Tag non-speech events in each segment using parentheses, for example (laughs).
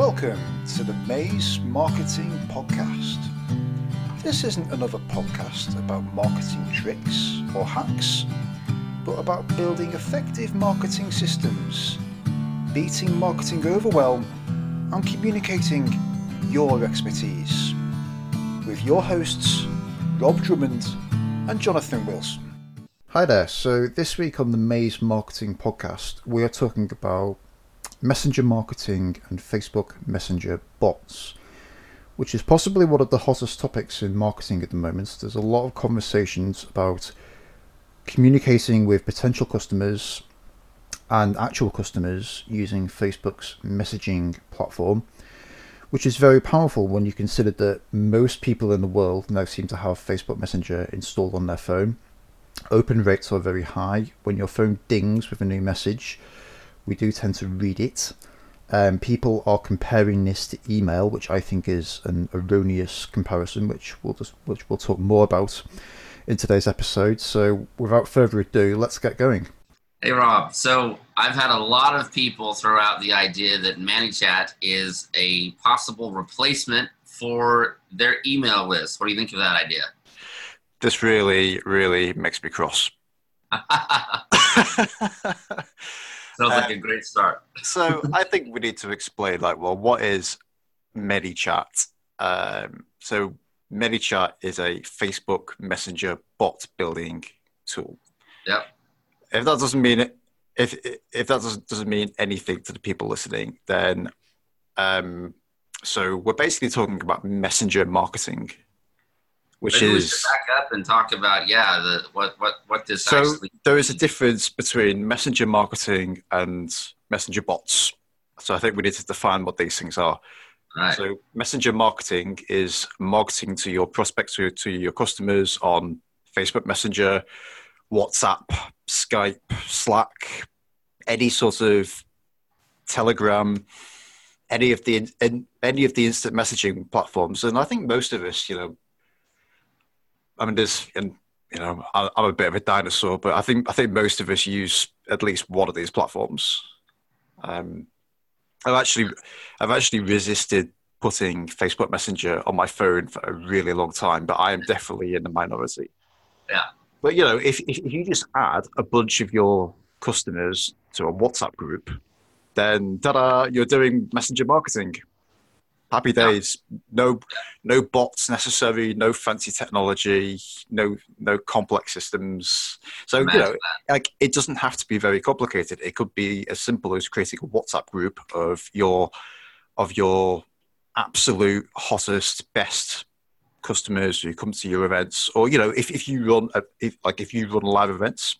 Welcome to the Maze Marketing Podcast. This isn't another podcast about marketing tricks or hacks, but about building effective marketing systems, beating marketing overwhelm, and communicating your expertise. With your hosts, Rob Drummond and Jonathan Wilson. Hi there. So, this week on the Maze Marketing Podcast, we are talking about messenger marketing and Facebook Messenger bots, which is possibly one of the hottest topics in marketing at the moment. There's a lot of conversations about communicating with potential customers and actual customers using Facebook's messaging platform, which is very powerful when you consider that most people in the world now seem to have Facebook Messenger installed on their phone. Open rates are very high. When your phone dings with a new message, we do tend to read it. Um, people are comparing this to email, which I think is an erroneous comparison, which we'll just which we'll talk more about in today's episode. So, without further ado, let's get going. Hey Rob, so I've had a lot of people throw out the idea that ManyChat is a possible replacement for their email list. What do you think of that idea? This really, really makes me cross. (laughs) (laughs) Sounds like a um, great start. (laughs) so I think we need to explain, like, well, what is ManyChat? Um, so ManyChat is a Facebook Messenger bot building tool. Yep. If that doesn't mean if if that doesn't doesn't mean anything to the people listening, then um, so we're basically talking about messenger marketing which Maybe is back up and talk about yeah the what what what this so actually there is a difference between messenger marketing and messenger bots. So i think we need to define what these things are. Right. so messenger marketing is marketing to your prospects to, to your customers on facebook messenger whatsapp skype slack any sort of telegram any of the any of the instant messaging platforms. And i think most of us you know I mean, there's, and you know, I'm a bit of a dinosaur, but I think I think most of us use at least one of these platforms. Um, I've actually, I've actually resisted putting Facebook Messenger on my phone for a really long time, but I am definitely in the minority. Yeah. But you know, if if you just add a bunch of your customers to a WhatsApp group, then ta-da, you're doing messenger marketing happy days. No no bots necessary no fancy technology no no complex systems. So you know like it doesn't have to be very complicated. It could be as simple as creating a whatsapp group of your of your absolute hottest best customers who come to your events. Or you know if, if you run a, if like if you run live events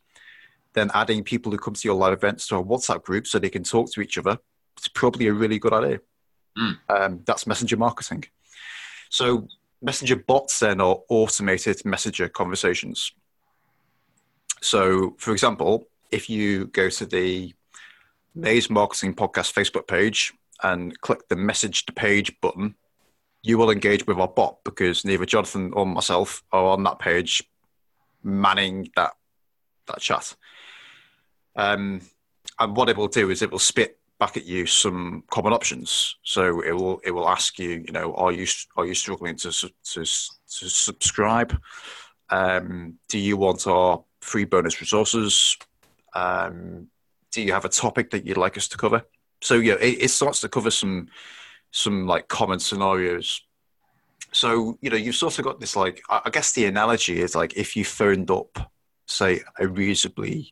then adding people who come to your live events to a whatsapp group so they can talk to each other it's probably a really good idea Mm. Um, that's messenger marketing. So messenger bots then are automated messenger conversations. So, for example, if you go to the Maze Marketing Podcast Facebook page and click the message to page button, you will engage with our bot because neither Jonathan or myself are on that page manning that that chat. Um, and what it will do is it will spit back at you some common options. So it will it will ask you, you know, are you are you struggling to to, to subscribe? Um, do you want our free bonus resources? Um, do you have a topic that you'd like us to cover? So yeah, it, it starts to cover some some like common scenarios. So you know, you've sort of got this like I guess the analogy is like if you phoned up, say, a reasonably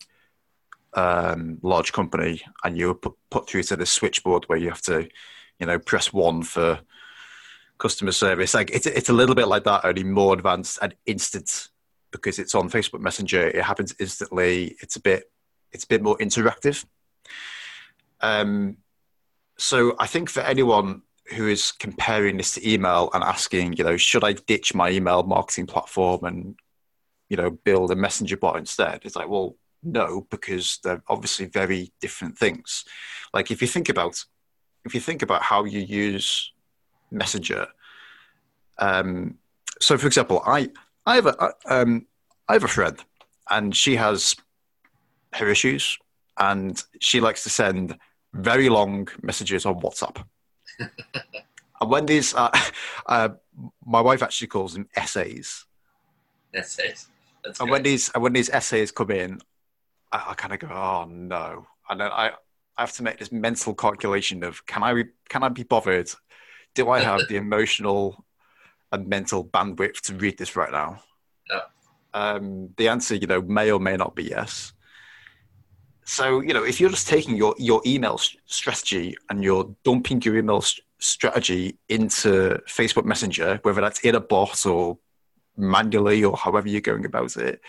um, large company and you were put, put through to the switchboard where you have to, you know, press one for customer service. Like it's it's a little bit like that, only more advanced and instant because it's on Facebook Messenger. It happens instantly. It's a bit it's a bit more interactive. Um, so I think for anyone who is comparing this to email and asking, you know, should I ditch my email marketing platform and you know build a messenger bot instead? It's like, well, no, because they're obviously very different things. Like if you think about if you think about how you use Messenger, um, so for example, I I have a um, I have a friend, and she has her issues, and she likes to send very long messages on WhatsApp. (laughs) and when these, uh, (laughs) uh, my wife actually calls them essays. Essays. That's And good. when these and when these essays come in, I, I kind of go, oh no, and then I, I have to make this mental calculation of can I can I be bothered? Do I have the emotional and mental bandwidth to read this right now? Yeah. Um, the answer, you know, may or may not be yes. So you know, if you're just taking your your email strategy and you're dumping your email strategy into Facebook Messenger, whether that's in a bot or manually or however you're going about it,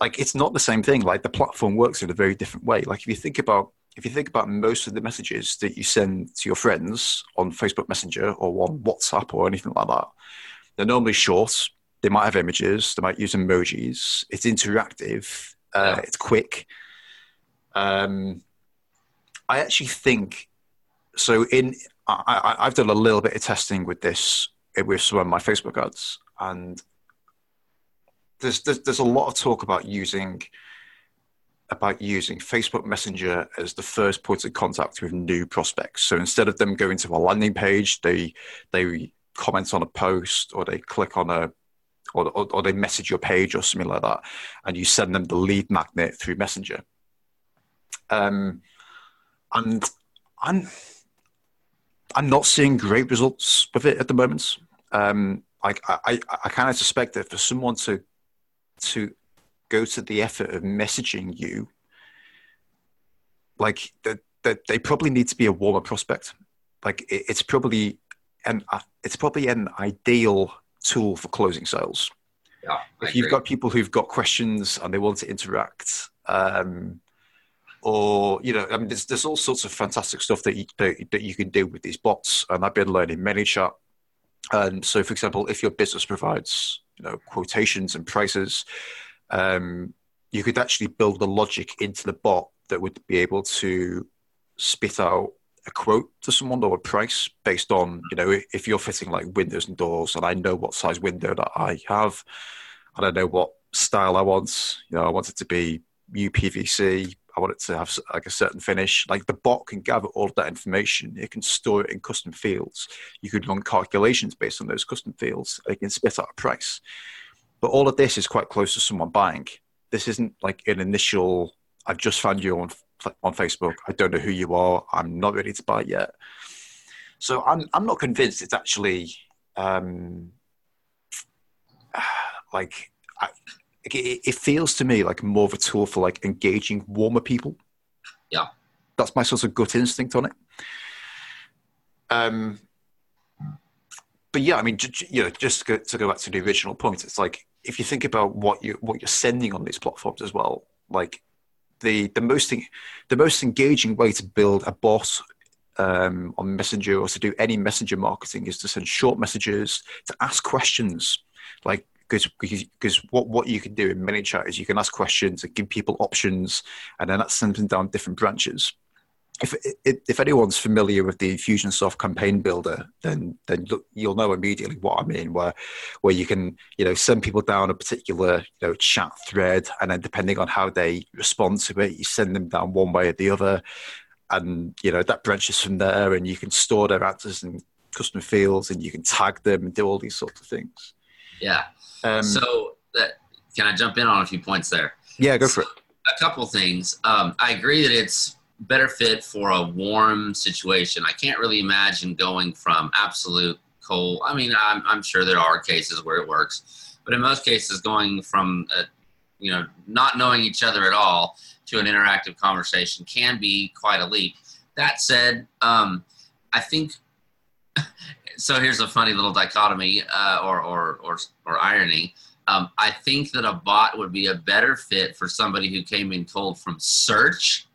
like it's not the same thing. Like the platform works in a very different way. Like if you think about if you think about most of the messages that you send to your friends on Facebook Messenger or on WhatsApp or anything like that, they're normally short. They might have images. They might use emojis. It's interactive. Uh, Yeah. It's quick. Um, I actually think so. In I, I, I've done a little bit of testing with this with some of my Facebook ads, and there's, there's there's a lot of talk about using about using Facebook Messenger as the first point of contact with new prospects. So instead of them going to a landing page, they they comment on a post or they click on a or, or, or they message your page or something like that, and you send them the lead magnet through Messenger. Um, and I'm I'm not seeing great results with it at the moment. Um, I I, I kind of suspect that for someone to to go to the effort of messaging you, like that, that they probably need to be a warmer prospect. Like it, it's probably an uh, it's probably an ideal tool for closing sales. yeah, I If you've agree. got people who've got questions and they want to interact, um, or you know, I mean, there's there's all sorts of fantastic stuff that you, that, that you can do with these bots, and I've been learning ManyChat. And so, for example, if your business provides you know quotations and prices, um, you could actually build the logic into the bot that would be able to spit out a quote to someone or a price based on you know if you're fitting like windows and doors and I know what size window that I have and I know what style I want you know I want it to be UPVC I want it to have like a certain finish like the bot can gather all of that information it can store it in custom fields you could run calculations based on those custom fields it can spit out a price but all of this is quite close to someone buying this isn't like an initial I've just found you on on Facebook. I don't know who you are. I'm not ready to buy yet. So I'm I'm not convinced it's actually um, (sighs) like I, it, it feels to me like more of a tool for like engaging warmer people. Yeah. that's my sort of gut instinct on it. Um, but yeah, I mean, j- you know, just to go, to go back to the original point, it's like if you think about what you what you're sending on these platforms as well, like the the most the most engaging way to build a bot um, on Messenger or to do any messenger marketing is to send short messages to ask questions, like because because what what you can do in ManyChat is you can ask questions and give people options, and then that sends them down different branches. If, if anyone's familiar with the Infusionsoft campaign builder, then then you'll know immediately what I mean. Where where you can you know send people down a particular you know chat thread, and then depending on how they respond to it, you send them down one way or the other, and you know that branches from there, and you can store their answers in custom fields, and you can tag them and do all these sorts of things. Yeah. Um, so that, can I jump in on a few points there? yeah, go for it. a couple things. Um, I agree that it's better fit for a warm situation. I can't really imagine going from absolute cold. I mean, I'm, I'm sure there are cases where it works, but in most cases, going from a, you know not knowing each other at all to an interactive conversation can be quite a leap. That said, um, I think. (laughs) So here's a funny little dichotomy, uh, or, or or or irony. Um, I think that a bot would be a better fit for somebody who came in cold from search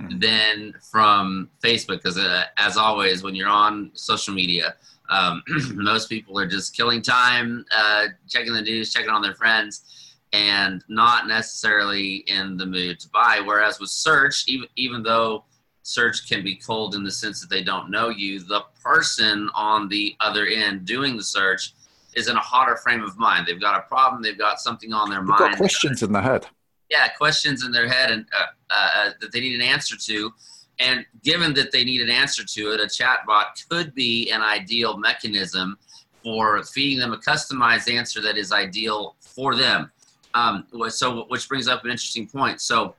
Hmm. than from Facebook. Because uh, as always, when you're on social media, um, (clears throat) most people are just killing time, uh, checking the news, checking on their friends, and not necessarily in the mood to buy. Whereas with search, even even though search can be cold in the sense that they don't know you, the person on the other end doing the search is in a hotter frame of mind. They've got a problem. They've got something on their They've mind. got questions in their head. Yeah, questions in their head and uh, uh, that they need an answer to, and given that they need an answer to it, a chatbot could be an ideal mechanism for feeding them a customized answer that is ideal for them. Um, so, which brings up an interesting point. So,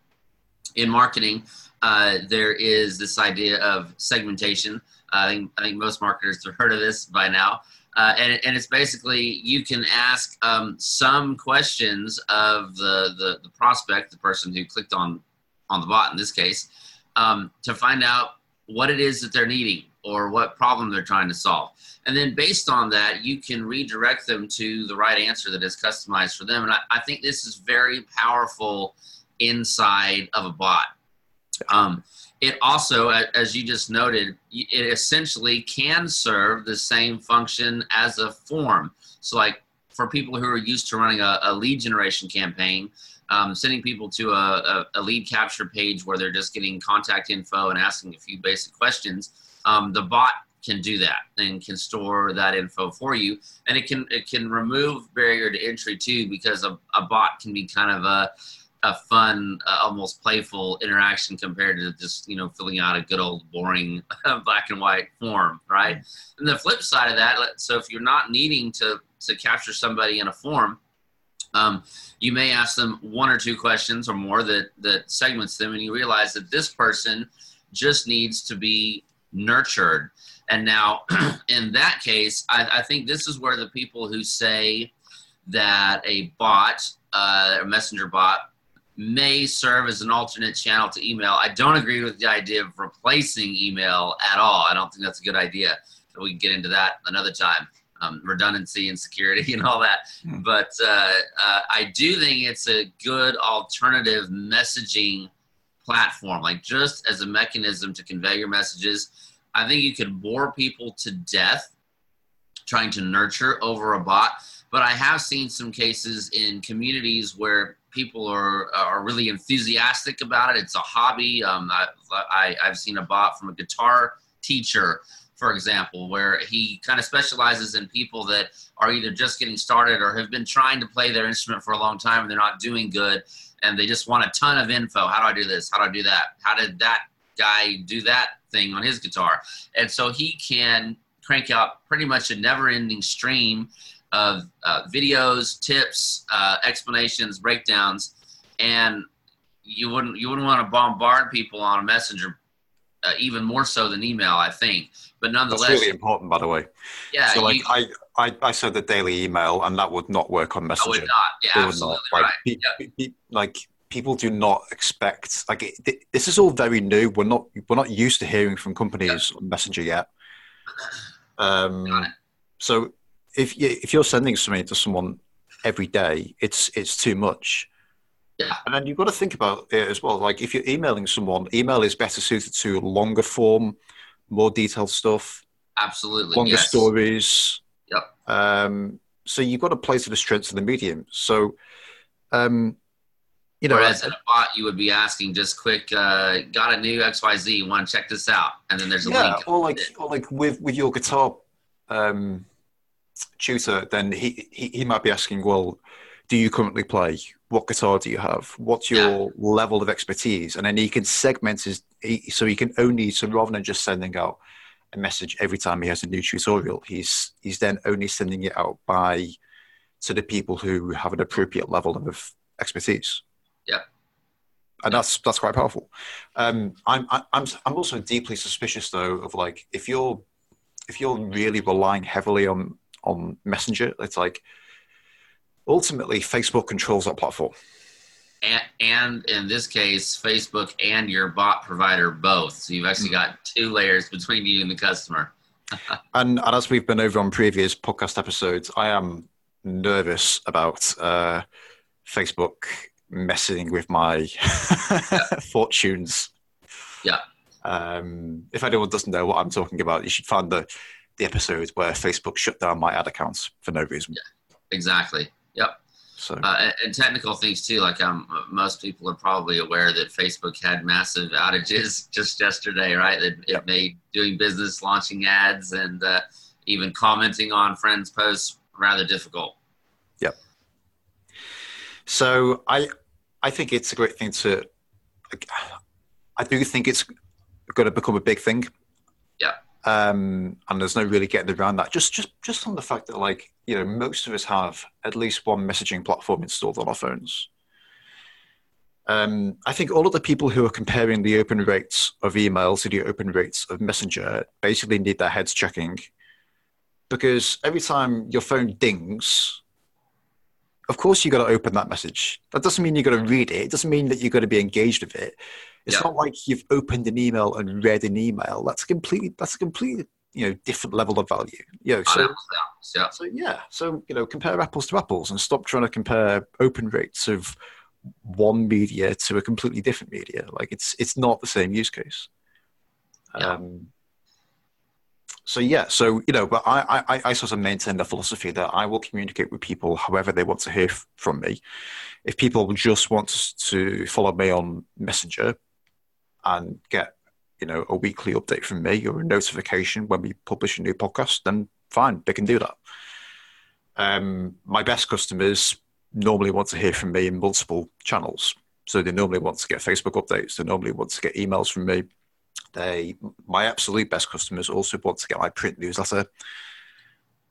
in marketing, uh, there is this idea of segmentation. I think I think most marketers have heard of this by now. Uh, and, and it's basically you can ask um, some questions of the, the, the prospect, the person who clicked on on the bot in this case, um, to find out what it is that they're needing or what problem they're trying to solve. And then based on that, you can redirect them to the right answer that is customized for them. And I, I think this is very powerful inside of a bot. Um, it also, as you just noted, it essentially can serve the same function as a form. So, like for people who are used to running a, a lead generation campaign, um, sending people to a, a, a, lead capture page where they're just getting contact info and asking a few basic questions, um, the bot can do that and can store that info for you, and it can it can remove barrier to entry too because a, a bot can be kind of a a fun, uh, almost playful interaction compared to just you know filling out a good old boring (laughs) black and white form, right? And the flip side of that, so if you're not needing to to capture somebody in a form, um, you may ask them one or two questions or more that that segments them, and you realize that this person just needs to be nurtured. And now, (clears throat) in that case, I, I think this is where the people who say that a bot, uh, a messenger bot, may serve as an alternate channel to email. I don't agree with the idea of replacing email at all. I don't think that's a good idea. We can get into that another time. Um, redundancy and security (laughs) and all that. Hmm. But uh, uh, I do think it's a good alternative messaging platform, like just as a mechanism to convey your messages. I think you could bore people to death trying to nurture over a bot. But I have seen some cases in communities where people are are really enthusiastic about it. It's a hobby. Um, I, I I've seen a bot from a guitar teacher, for example, where he kind of specializes in people that are either just getting started or have been trying to play their instrument for a long time and they're not doing good, and they just want a ton of info. How do I do this? How do I do that? How did that guy do that thing on his guitar? And so he can crank out pretty much a never-ending stream of uh, videos, tips, uh, explanations, breakdowns, and you wouldn't you wouldn't want to bombard people on a messenger uh, even more so than email, I think. But nonetheless, that's really important, by the way. Yeah. So, like, you, I, I, I said the daily email, and that would not work on Messenger. Would not. Yeah, it absolutely not. right. Like, yep. pe- like people do not expect like it, this is all very new. We're not we're not used to hearing from companies on Messenger yet. Um, so if you, if you're sending something to someone every day, it's it's too much. Yeah. And then you've got to think about it as well. Like if you're emailing someone, email is better suited to longer form, more detailed stuff. Absolutely. Longer yes. stories. Yep. Um, so you've got to play to the strengths of the medium. So, um, you know, Whereas in a bot, you would be asking just quick, uh, got a new XYZ, want to check this out? And then there's a yeah, link. Or like, or like with, with your guitar, um, tutor, then he, he, he might be asking, well, do you currently play? What guitar do you have? What's your yeah. level of expertise? And then he can segment his, he, so he can only, so rather than just sending out a message every time he has a new tutorial, he's, he's then only sending it out by, to the people who have an appropriate level of expertise. Yeah. And that's, that's quite powerful. Um, I'm, I'm, I'm also deeply suspicious though of like, if you're, if you're really relying heavily on on Messenger. It's like ultimately Facebook controls that platform. And, and, in this case, Facebook and your bot provider both. So you've actually got two layers between you and the customer. (laughs) and, and, as we've been over on previous podcast episodes, I am nervous about uh, Facebook messing with my yeah. (laughs) fortunes. Yeah. Um, if anyone doesn't know what I'm talking about, you should find the the episode where Facebook shut down my ad accounts for no reason. Yeah, exactly. Yep. So uh, and, and, technical things too. Like um, most people are probably aware that Facebook had massive outages (laughs) just yesterday, right? That yep. it made doing business, launching ads, and uh, even commenting on friends' posts rather difficult. So I, I think it's a great thing to. I do think it's going to become a big thing. Yeah. Um, and there's no really getting around that. Just, just, just on the fact that, like, you know, most of us have at least one messaging platform installed on our phones. Um, I think all of the people who are comparing the open rates of email to the open rates of Messenger basically need their heads checking because every time your phone dings, of course you've got to open that message. That doesn't mean you're going to read it. It doesn't mean that you're going to be engaged with it. It's Yeah. not like you've opened an email and read an email. That's a completely. That's a completely you know different level of value. You know, so Apples to apples, yeah. so yeah, so you know, compare apples to apples and stop trying to compare open rates of one media to a completely different media. Like it's it's not the same use case. Yeah. Um, so yeah, so you know, but I, I I sort of maintain the philosophy that I will communicate with people however they want to hear f- from me. If people just want to follow me on Messenger and get you know a weekly update from me or a notification when we publish a new podcast, then fine, they can do that. Um, my best customers normally want to hear from me in multiple channels. So they normally want to get Facebook updates. They normally want to get emails from me. They, my absolute best customers also want to get my print newsletter,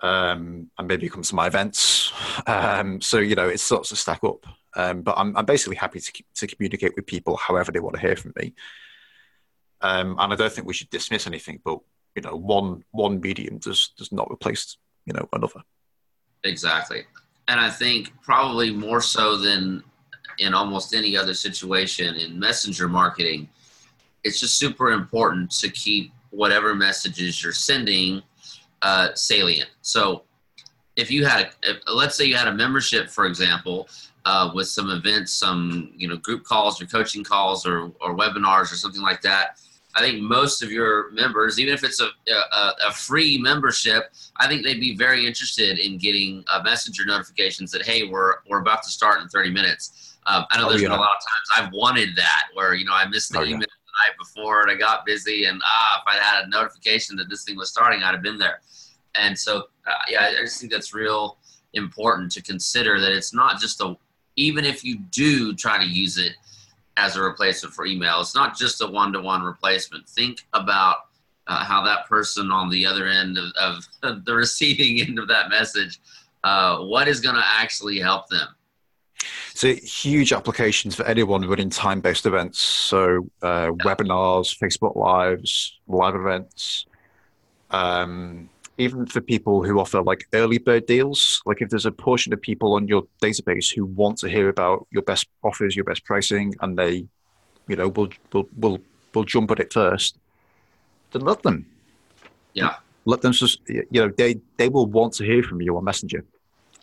um, and maybe come to my events. Um, so you know, it starts to stack up. Um, but I'm, I'm basically happy to to communicate with people however they want to hear from me. Um, and I don't think we should dismiss anything, but you know, one one medium does does not replace you know another. Exactly. And I think probably more so than in almost any other situation in messenger marketing, it's just super important to keep whatever messages you're sending uh, salient. So if you had, if, let's say you had a membership, for example, uh, with some events, some you know group calls or coaching calls or, or webinars or something like that. I think most of your members, even if it's a, a, a free membership, I think they'd be very interested in getting uh, messenger notifications that hey, we're we're about to start in 30 minutes. Um, I know Oh, there's yeah. been a lot of times I've wanted that where you know I missed the Oh, email night before and I got busy and ah, if I had a notification that this thing was starting, I'd have been there. And so uh, yeah, I just think that's real important to consider that it's not just a even if you do try to use it as a replacement for email, it's not just a one-to-one replacement. Think about uh, how that person on the other end of, of, of (laughs) the receiving end of that message, uh, what is going to actually help them? So huge applications for anyone running time-based events. So uh, webinars, Facebook Lives, live events. Um, even for people who offer like early bird deals, like if there's a portion of people on your database who want to hear about your best offers, your best pricing, and they, you know, will will will will jump at it first, then let them. Yeah. Let them just, you know, they they will want to hear from you on Messenger.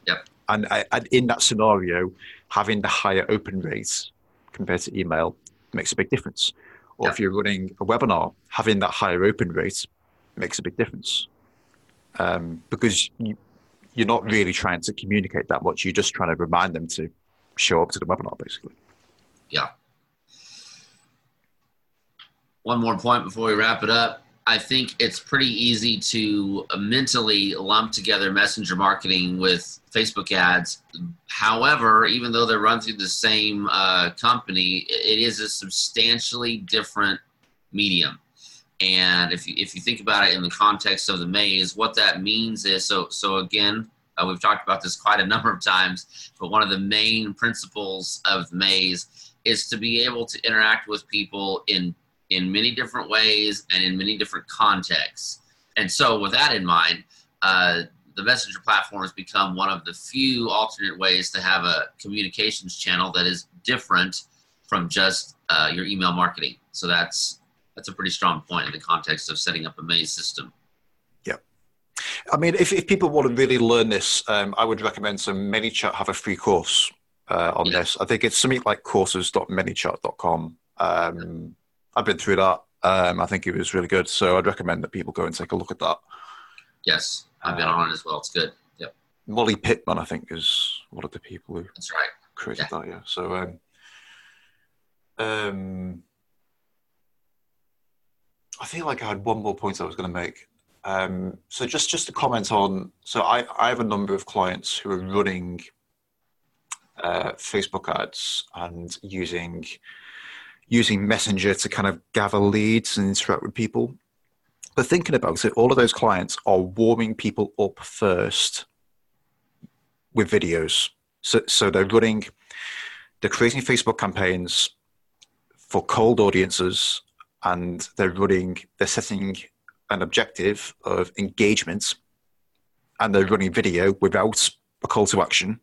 Yep. And, and in that scenario, having the higher open rates compared to email makes a big difference. Or if you're running a webinar, having that higher open rate makes a big difference. Um, because you, you're not really trying to communicate that much. You're just trying to remind them to show up to the webinar, basically. Yeah. One more point before we wrap it up. I think it's pretty easy to mentally lump together messenger marketing with Facebook ads. However, even though they're run through the same uh, company, it is a substantially different medium. And if you, if you think about it in the context of the maze, what that means is so so again, uh, we've talked about this quite a number of times, but one of the main principles of maze is to be able to interact with people in in many different ways and in many different contexts. And so, with that in mind, uh, the messenger platform has become one of the few alternate ways to have a communications channel that is different from just uh, your email marketing. So that's that's a pretty strong point in the context of setting up a maze system. Yeah, I mean, if, if people want to really learn this, um, I would recommend some ManyChat have a free course uh, on Yeah. this. I think it's something like courses.manychat.com. Um, I've been through that. Um, I think it was really good. So I'd recommend that people go and take a look at that. Yes, I've been Um, on it as well. It's good. Yep, Molly Pittman, I think, is one of the people who that's right. created that. Yeah. So, um, um, I feel like I had one more point I was going to make. Um, so just just to comment on, so I, I have a number of clients who are running uh, Facebook ads and using using Messenger to kind of gather leads and interact with people. But thinking about it, all of those clients are warming people up first with videos. So, so they're running, they're creating Facebook campaigns for cold audiences, and they're running, they're setting an objective of engagement, and they're running video without a call to action.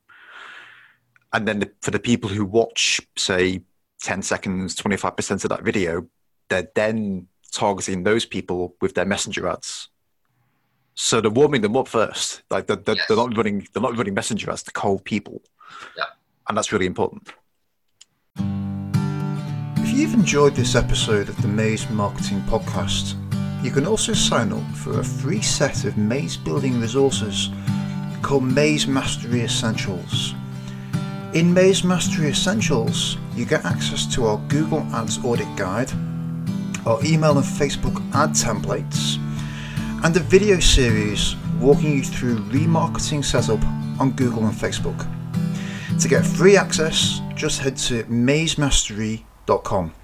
And then the, for the people who watch, say, 10 seconds, 25% of that video, they're then targeting those people with their messenger ads. So they're warming them up first. Like they're, they're, yes. they're not running, they're not running messenger ads to cold people. Yeah. And that's really important. If you've enjoyed this episode of the Maze Marketing Podcast, you can also sign up for a free set of maze building resources called Maze Mastery Essentials. In Maze Mastery Essentials, you get access to our Google Ads Audit Guide, our email and Facebook ad templates, and a video series walking you through remarketing setup on Google and Facebook. To get free access, just head to mazemastery.com.